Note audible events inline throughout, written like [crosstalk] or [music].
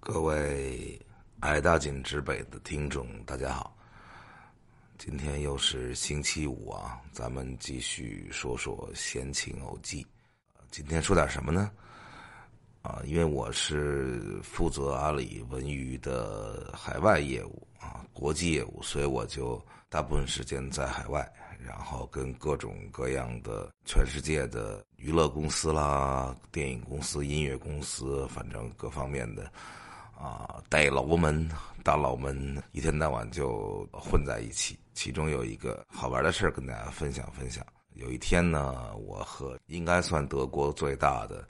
各位爱大紧直北的听众，大家好！今天又是星期五啊，咱们继续说说闲情偶记。今天说点什么呢？啊，因为我是负责阿里文娱的海外业务啊，国际业务，所以我就大部分时间在海外，然后跟各种各样的全世界的娱乐公司啦、电影公司、音乐公司，反正各方面的。啊，大佬们、大佬们一天到晚就混在一起。其中有一个好玩的事儿跟大家分享分享。有一天呢，我和应该算德国最大的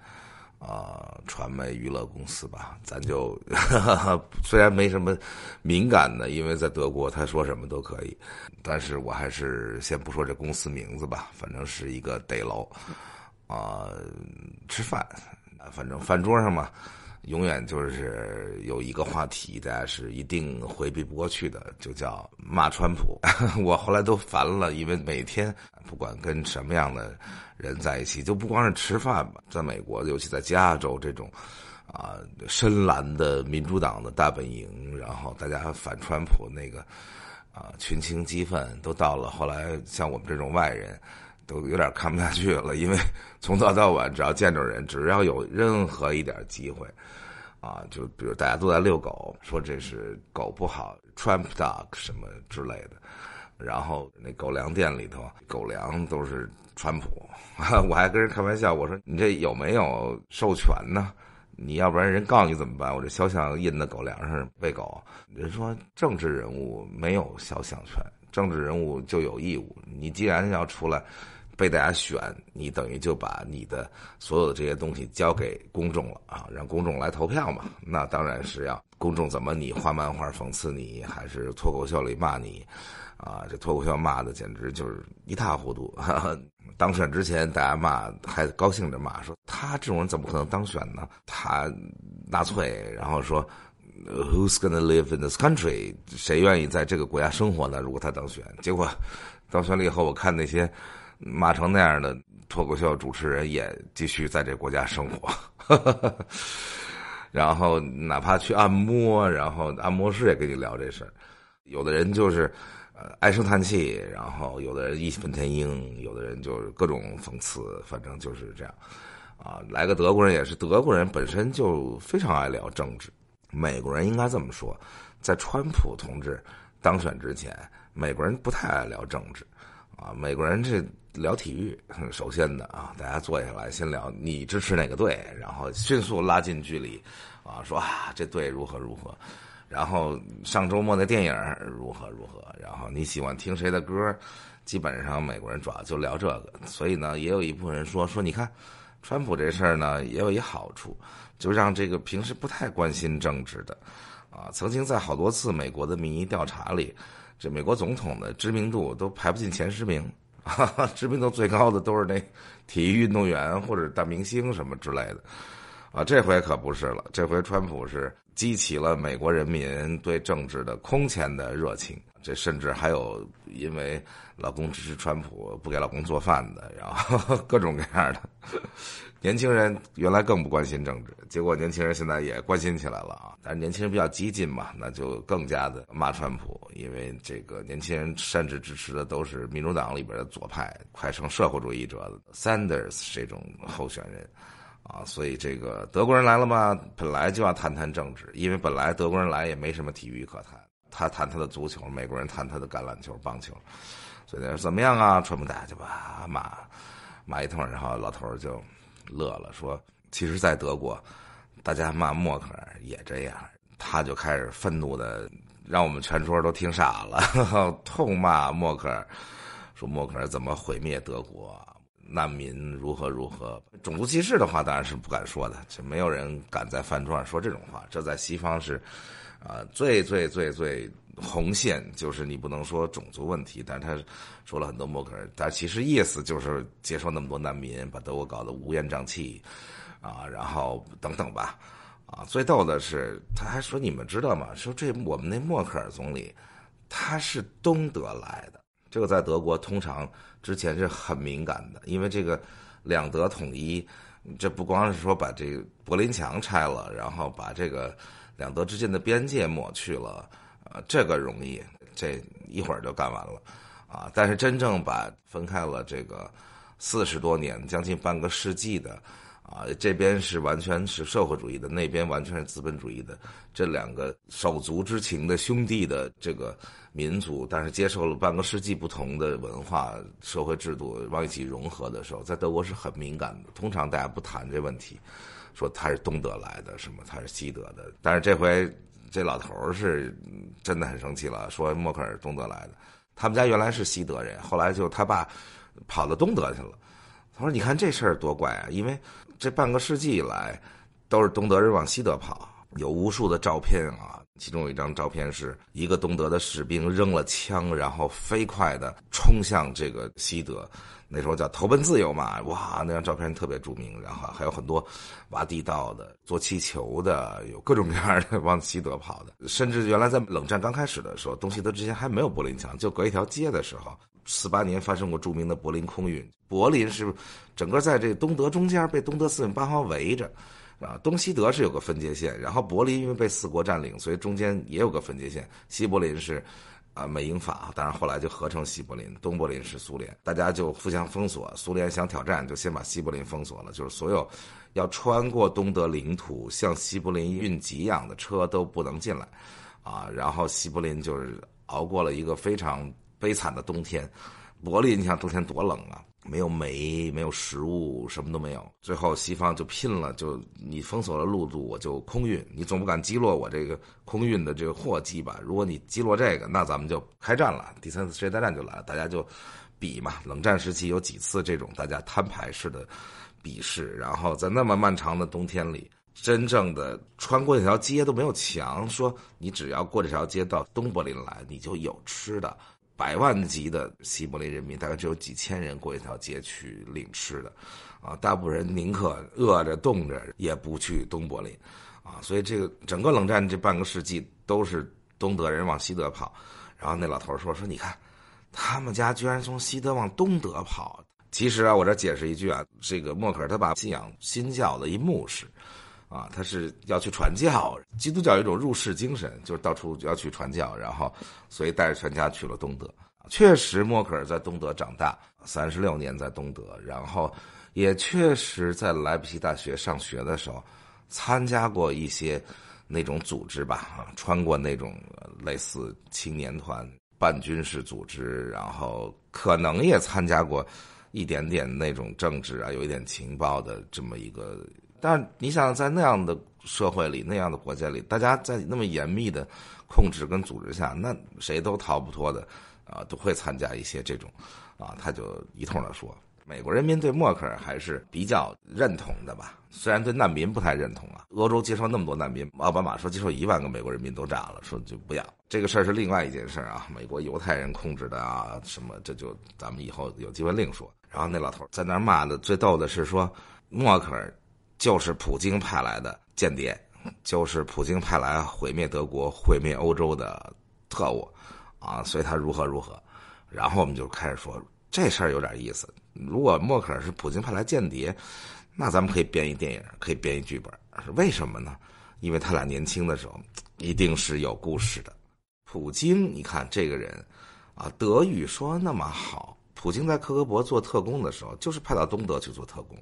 啊传媒娱乐公司吧，[laughs] 咱就虽然没什么敏感的，因为在德国他说什么都可以，但是我还是先不说这公司名字吧，反正是一个大佬啊吃饭，反正饭桌上嘛。永远就是有一个话题，大家是一定回避不过去的，就叫骂川普。[laughs] 我后来都烦了，因为每天不管跟什么样的人在一起，就不光是吃饭吧，在美国，尤其在加州这种啊深蓝的民主党的大本营，然后大家反川普那个啊群情激愤，都到了后来像我们这种外人。都有点看不下去了，因为 [laughs] 从早到晚，只要见着人，只要有任何一点机会，啊，就比如大家都在遛狗，说这是狗不好，Trump dog 什么之类的，然后那狗粮店里头狗粮都是川普，[laughs] 我还跟人开玩笑，我说你这有没有授权呢？你要不然人告你怎么办？我这肖像印在狗粮上喂狗，人说政治人物没有肖像权，政治人物就有义务，你既然要出来。被大家选，你等于就把你的所有的这些东西交给公众了啊，让公众来投票嘛。那当然是要公众怎么你画漫画讽刺你，还是脱口秀里骂你，啊，这脱口秀骂的简直就是一塌糊涂。[laughs] 当选之前大家骂还高兴着骂，说他这种人怎么可能当选呢？他纳粹，然后说 Who's gonna live in this country？谁愿意在这个国家生活呢？如果他当选，结果当选了以后，我看那些。骂成那样的脱口秀主持人也继续在这国家生活，[laughs] 然后哪怕去按摩，然后按摩师也跟你聊这事儿。有的人就是呃唉声叹气，然后有的人义愤填膺，有的人就是各种讽刺，反正就是这样。啊，来个德国人也是，德国人本身就非常爱聊政治。美国人应该这么说，在川普同志当选之前，美国人不太爱聊政治。啊，美国人这聊体育，[laughs] 首先的啊，大家坐下来先聊你支持哪个队，然后迅速拉近距离，啊，说啊这队如何如何，然后上周末的电影如何如何，然后你喜欢听谁的歌，基本上美国人主要就聊这个，所以呢，也有一部分人说说你看，川普这事儿呢也有一好处，就让这个平时不太关心政治的，啊，曾经在好多次美国的民意调查里。这美国总统的知名度都排不进前十名，[laughs] 知名度最高的都是那体育运动员或者大明星什么之类的，啊，这回可不是了，这回川普是激起了美国人民对政治的空前的热情，这甚至还有因为老公支持川普不给老公做饭的，然后 [laughs] 各种各样的。年轻人原来更不关心政治，结果年轻人现在也关心起来了啊！但是年轻人比较激进嘛，那就更加的骂川普，因为这个年轻人甚至支持的都是民主党里边的左派、快成社会主义者了 Sanders 这种候选人啊。所以这个德国人来了嘛，本来就要谈谈政治，因为本来德国人来也没什么体育可谈，他谈他的足球，美国人谈他的橄榄球、棒球，所以说怎么样啊？川普大家就把骂骂一通，然后老头就。乐了，说：“其实，在德国，大家骂默克尔也这样。”他就开始愤怒的，让我们全桌都听傻了，[laughs] 痛骂默克尔，说默克尔怎么毁灭德国，难民如何如何，种族歧视的话当然是不敢说的，就没有人敢在饭桌上说这种话。这在西方是，啊，最最最最。红线就是你不能说种族问题，但是他说了很多默克尔，但其实意思就是接受那么多难民，把德国搞得乌烟瘴气，啊，然后等等吧，啊，最逗的是他还说你们知道吗？说这我们那默克尔总理他是东德来的，这个在德国通常之前是很敏感的，因为这个两德统一，这不光是说把这个柏林墙拆了，然后把这个两德之间的边界抹去了，呃，这个容易，这一会儿就干完了，啊，但是真正把分开了这个四十多年，将近半个世纪的。啊，这边是完全是社会主义的，那边完全是资本主义的，这两个手足之情的兄弟的这个民族，但是接受了半个世纪不同的文化、社会制度往一起融合的时候，在德国是很敏感的。通常大家不谈这问题，说他是东德来的，什么他是西德的。但是这回这老头是真的很生气了，说默克尔是东德来的，他们家原来是西德人，后来就他爸跑到东德去了。他说：“你看这事儿多怪啊，因为。”这半个世纪以来，都是东德人往西德跑，有无数的照片啊。其中有一张照片是一个东德的士兵扔了枪，然后飞快的冲向这个西德。那时候叫投奔自由嘛，哇，那张照片特别著名。然后还有很多挖地道的、做气球的，有各种各样的 [laughs] 往西德跑的。甚至原来在冷战刚开始的时候，东西德之间还没有柏林墙，就隔一条街的时候。四八年发生过著名的柏林空运，柏林是整个在这东德中间被东德四面八方围着，啊，东西德是有个分界线，然后柏林因为被四国占领，所以中间也有个分界线。西柏林是啊美英法，当然后来就合成西柏林，东柏林是苏联，大家就互相封锁。苏联想挑战，就先把西柏林封锁了，就是所有要穿过东德领土向西柏林运给养的车都不能进来，啊，然后西柏林就是熬过了一个非常。悲惨的冬天，柏林，你想冬天多冷啊！没有煤，没有食物，什么都没有。最后西方就拼了，就你封锁了陆路，我就空运。你总不敢击落我这个空运的这个货机吧？如果你击落这个，那咱们就开战了，第三次世界大战就来了。大家就比嘛。冷战时期有几次这种大家摊牌式的比试，然后在那么漫长的冬天里，真正的穿过那条街都没有墙，说你只要过这条街到东柏林来，你就有吃的。百万级的西柏林人民，大概只有几千人过一条街去领吃的，啊，大部分人宁可饿着冻着也不去东柏林，啊，所以这个整个冷战这半个世纪都是东德人往西德跑，然后那老头说说你看，他们家居然从西德往东德跑，其实啊，我这解释一句啊，这个默克尔他把信仰新教的一牧师。啊，他是要去传教，基督教有一种入世精神，就是到处要去传教，然后所以带着全家去了东德。确实，默克尔在东德长大，三十六年在东德，然后也确实在莱比锡大学上学的时候参加过一些那种组织吧，穿过那种类似青年团、半军事组织，然后可能也参加过一点点那种政治啊，有一点情报的这么一个。但你想在那样的社会里、那样的国家里，大家在那么严密的控制跟组织下，那谁都逃不脱的，啊，都会参加一些这种，啊，他就一通的说，美国人民对默克尔还是比较认同的吧，虽然对难民不太认同啊。欧洲接受那么多难民，奥巴马说接受一万个美国人民都炸了，说就不要。这个事儿是另外一件事啊，美国犹太人控制的啊，什么这就咱们以后有机会另说。然后那老头在那骂的最逗的是说默克尔。就是普京派来的间谍，就是普京派来毁灭德国、毁灭欧洲的特务，啊，所以他如何如何。然后我们就开始说这事儿有点意思。如果默克尔是普京派来间谍，那咱们可以编一电影，可以编一剧本。为什么呢？因为他俩年轻的时候一定是有故事的。普京，你看这个人，啊，德语说那么好。普京在克格勃做特工的时候，就是派到东德去做特工。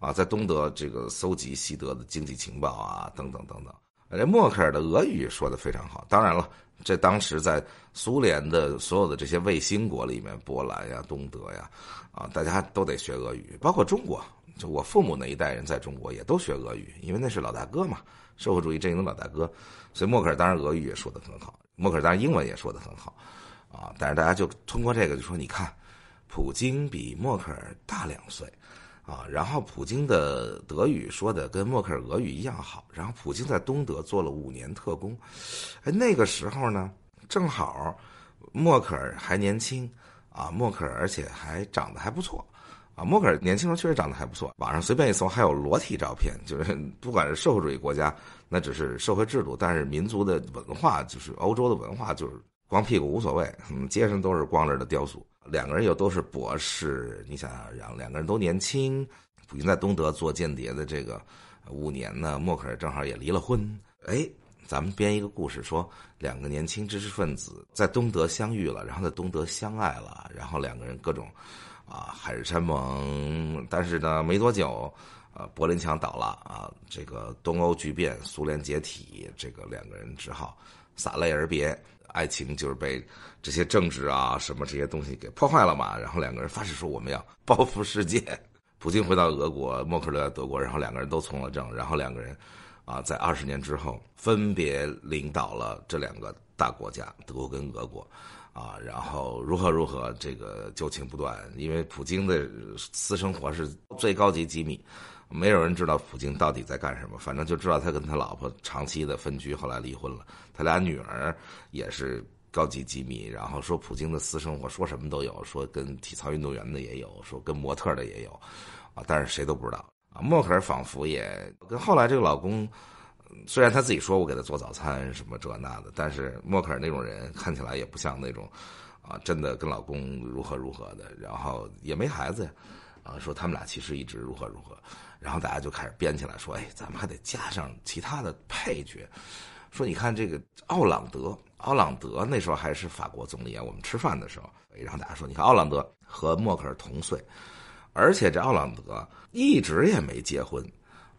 啊，在东德这个搜集西德的经济情报啊，等等等等。这默克尔的俄语说的非常好。当然了，这当时在苏联的所有的这些卫星国里面，波兰呀、东德呀，啊，大家都得学俄语。包括中国，就我父母那一代人在中国也都学俄语，因为那是老大哥嘛，社会主义阵营的老大哥。所以默克尔当然俄语也说的很好，默克尔当然英文也说的很好。啊，但是大家就通过这个就说，你看，普京比默克尔大两岁。啊，然后普京的德语说的跟默克尔俄语一样好，然后普京在东德做了五年特工，哎，那个时候呢，正好默克尔还年轻，啊，默克尔而且还长得还不错，啊，默克尔年轻时候确实长得还不错，网上随便一搜还有裸体照片，就是不管是社会主义国家，那只是社会制度，但是民族的文化就是欧洲的文化就是光屁股无所谓，嗯，街上都是光着的雕塑。两个人又都是博士，你想想，两两个人都年轻，普京在东德做间谍的这个五年呢，默克尔正好也离了婚。哎，咱们编一个故事，说两个年轻知识分子在东德相遇了，然后在东德相爱了，然后两个人各种啊海誓山盟。但是呢，没多久，呃，柏林墙倒了啊，这个东欧剧变，苏联解体，这个两个人只好洒泪而别。爱情就是被这些政治啊什么这些东西给破坏了嘛。然后两个人发誓说我们要报复世界。普京回到俄国，默克尔在德国，然后两个人都从了政。然后两个人啊，在二十年之后分别领导了这两个大国家，德国跟俄国啊。然后如何如何，这个旧情不断。因为普京的私生活是最高级机密。没有人知道普京到底在干什么，反正就知道他跟他老婆长期的分居，后来离婚了。他俩女儿也是高级机密，然后说普京的私生活说什么都有，说跟体操运动员的也有，说跟模特的也有，啊，但是谁都不知道。啊，默克尔仿佛也跟后来这个老公，虽然他自己说我给他做早餐什么这那的，但是默克尔那种人看起来也不像那种，啊，真的跟老公如何如何的，然后也没孩子呀。啊，说他们俩其实一直如何如何，然后大家就开始编起来说，哎，咱们还得加上其他的配角。说你看这个奥朗德，奥朗德那时候还是法国总理啊。我们吃饭的时候，然后大家说，你看奥朗德和默克尔同岁，而且这奥朗德一直也没结婚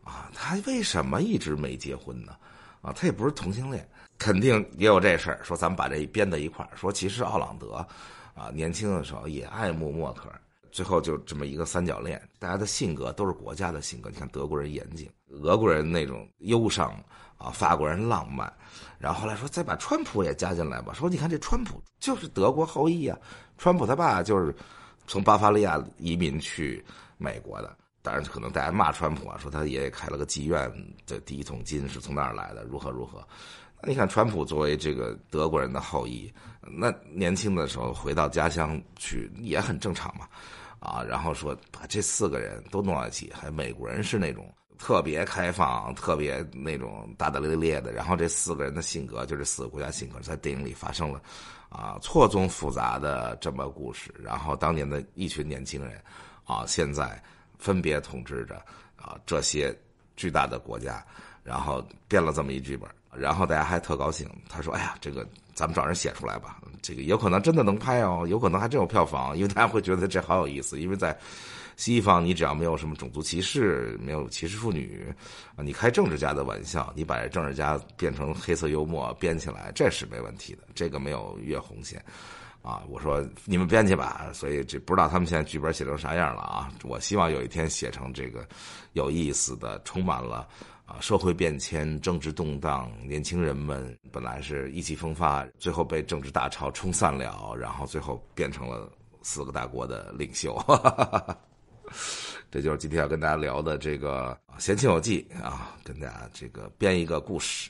啊。他为什么一直没结婚呢？啊，他也不是同性恋，肯定也有这事儿。说咱们把这编在一块儿，说其实奥朗德啊，年轻的时候也爱慕默克尔。最后就这么一个三角恋，大家的性格都是国家的性格。你看德国人严谨，俄国人那种忧伤啊，法国人浪漫。然后后来说再把川普也加进来吧，说你看这川普就是德国后裔啊，川普他爸就是从巴伐利亚移民去美国的。当然可能大家骂川普啊，说他爷爷开了个妓院，这第一桶金是从那儿来的，如何如何。那你看川普作为这个德国人的后裔，那年轻的时候回到家乡去也很正常嘛。啊，然后说把这四个人都弄到一起，还美国人是那种特别开放、特别那种大大咧咧的，然后这四个人的性格，就是四个国家性格，在电影里发生了啊错综复杂的这么故事。然后当年的一群年轻人啊，现在分别统治着啊这些巨大的国家，然后编了这么一剧本。然后大家还特高兴，他说：“哎呀，这个咱们找人写出来吧，这个有可能真的能拍哦，有可能还真有票房，因为大家会觉得这好有意思。因为在西方，你只要没有什么种族歧视，没有歧视妇女，啊，你开政治家的玩笑，你把政治家变成黑色幽默编起来，这是没问题的，这个没有越红线。啊，我说你们编去吧，所以这不知道他们现在剧本写成啥样了啊。我希望有一天写成这个有意思的，充满了。”啊，社会变迁，政治动荡，年轻人们本来是意气风发，最后被政治大潮冲散了，然后最后变成了四个大国的领袖。[laughs] 这就是今天要跟大家聊的这个《闲情有记》啊，跟大家这个编一个故事。